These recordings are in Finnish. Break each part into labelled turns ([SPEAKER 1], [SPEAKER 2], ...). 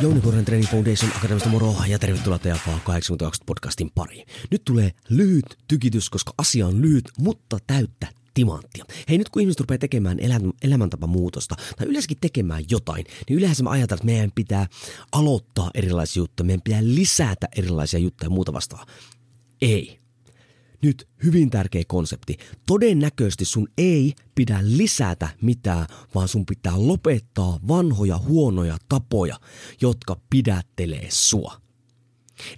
[SPEAKER 1] Jouni Korhonen Training Foundation Akademista moro ja tervetuloa TFA 80 podcastin pariin. Nyt tulee lyhyt tykitys, koska asia on lyhyt, mutta täyttä timanttia. Hei nyt kun ihmiset rupeaa tekemään elä, elämäntapamuutosta tai yleensäkin tekemään jotain, niin yleensä mä ajattelen, että meidän pitää aloittaa erilaisia juttuja, meidän pitää lisätä erilaisia juttuja ja muuta vastaavaa. Ei. Nyt hyvin tärkeä konsepti. Todennäköisesti sun ei pidä lisätä mitään, vaan sun pitää lopettaa vanhoja huonoja tapoja, jotka pidättelee sua.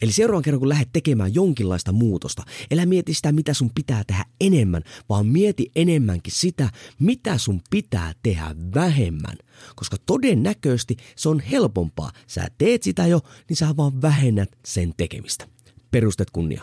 [SPEAKER 1] Eli seuraavan kerran kun lähdet tekemään jonkinlaista muutosta, älä mieti sitä mitä sun pitää tehdä enemmän, vaan mieti enemmänkin sitä, mitä sun pitää tehdä vähemmän. Koska todennäköisesti se on helpompaa. Sä teet sitä jo, niin sä vaan vähennät sen tekemistä. Perustet kunnia.